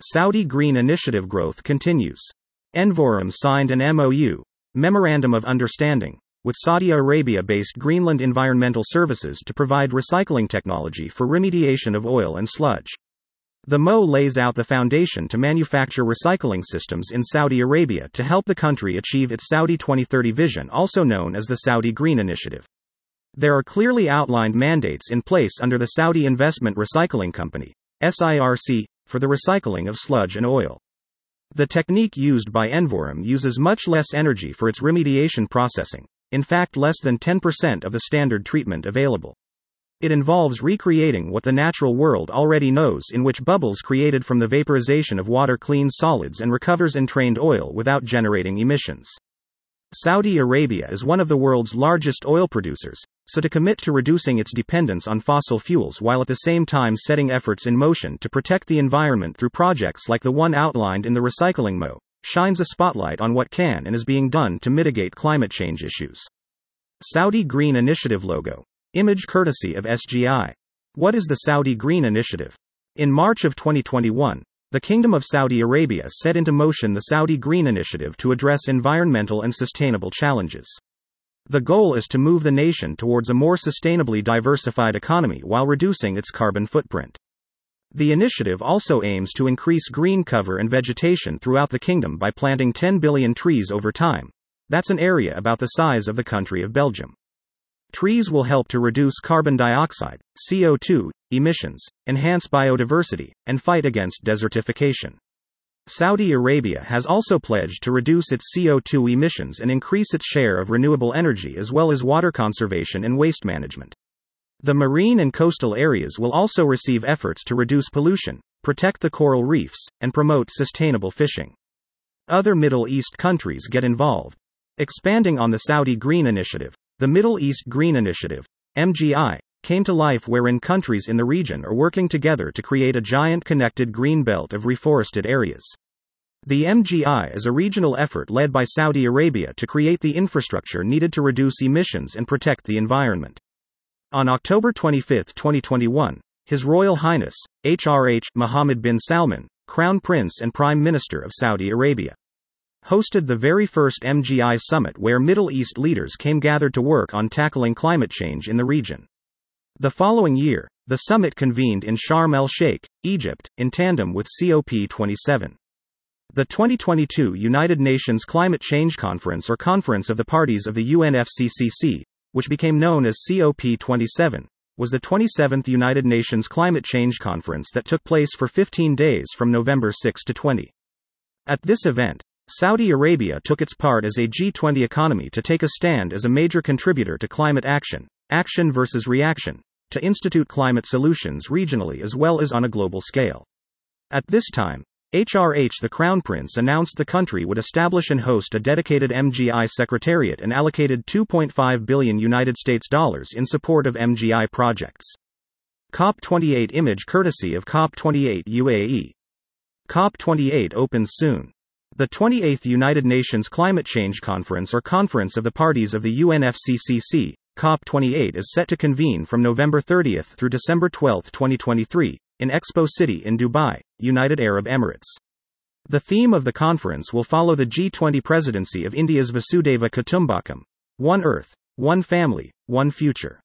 Saudi Green Initiative growth continues. Envorum signed an MOU, Memorandum of Understanding, with Saudi Arabia based Greenland Environmental Services to provide recycling technology for remediation of oil and sludge. The MO lays out the foundation to manufacture recycling systems in Saudi Arabia to help the country achieve its Saudi 2030 vision, also known as the Saudi Green Initiative. There are clearly outlined mandates in place under the Saudi Investment Recycling Company, SIRC, for the recycling of sludge and oil. The technique used by Envorum uses much less energy for its remediation processing, in fact, less than 10% of the standard treatment available. It involves recreating what the natural world already knows, in which bubbles created from the vaporization of water cleans solids and recovers entrained oil without generating emissions. Saudi Arabia is one of the world's largest oil producers, so to commit to reducing its dependence on fossil fuels while at the same time setting efforts in motion to protect the environment through projects like the one outlined in the Recycling Mo, shines a spotlight on what can and is being done to mitigate climate change issues. Saudi Green Initiative logo Image courtesy of SGI. What is the Saudi Green Initiative? In March of 2021, the Kingdom of Saudi Arabia set into motion the Saudi Green Initiative to address environmental and sustainable challenges. The goal is to move the nation towards a more sustainably diversified economy while reducing its carbon footprint. The initiative also aims to increase green cover and vegetation throughout the kingdom by planting 10 billion trees over time. That's an area about the size of the country of Belgium. Trees will help to reduce carbon dioxide, CO2, emissions, enhance biodiversity, and fight against desertification. Saudi Arabia has also pledged to reduce its CO2 emissions and increase its share of renewable energy as well as water conservation and waste management. The marine and coastal areas will also receive efforts to reduce pollution, protect the coral reefs, and promote sustainable fishing. Other Middle East countries get involved. Expanding on the Saudi Green Initiative, the Middle East Green Initiative, MGI, came to life wherein countries in the region are working together to create a giant connected green belt of reforested areas. The MGI is a regional effort led by Saudi Arabia to create the infrastructure needed to reduce emissions and protect the environment. On October 25, 2021, His Royal Highness, HRH Mohammed bin Salman, Crown Prince and Prime Minister of Saudi Arabia, hosted the very first MGI summit where Middle East leaders came gathered to work on tackling climate change in the region. The following year, the summit convened in Sharm el Sheikh, Egypt, in tandem with COP27. The 2022 United Nations Climate Change Conference or Conference of the Parties of the UNFCCC, which became known as COP27, was the 27th United Nations Climate Change Conference that took place for 15 days from November 6 to 20. At this event, Saudi Arabia took its part as a G20 economy to take a stand as a major contributor to climate action, action versus reaction, to institute climate solutions regionally as well as on a global scale. At this time, HRH the Crown Prince announced the country would establish and host a dedicated MGI secretariat and allocated 2.5 billion United States dollars in support of MGI projects. COP28 image courtesy of COP28 UAE. COP28 opens soon. The 28th United Nations Climate Change Conference or Conference of the Parties of the UNFCCC, COP28 is set to convene from November 30 through December 12, 2023, in Expo City in Dubai, United Arab Emirates. The theme of the conference will follow the G20 presidency of India's Vasudhaiva Kutumbakam One Earth, One Family, One Future.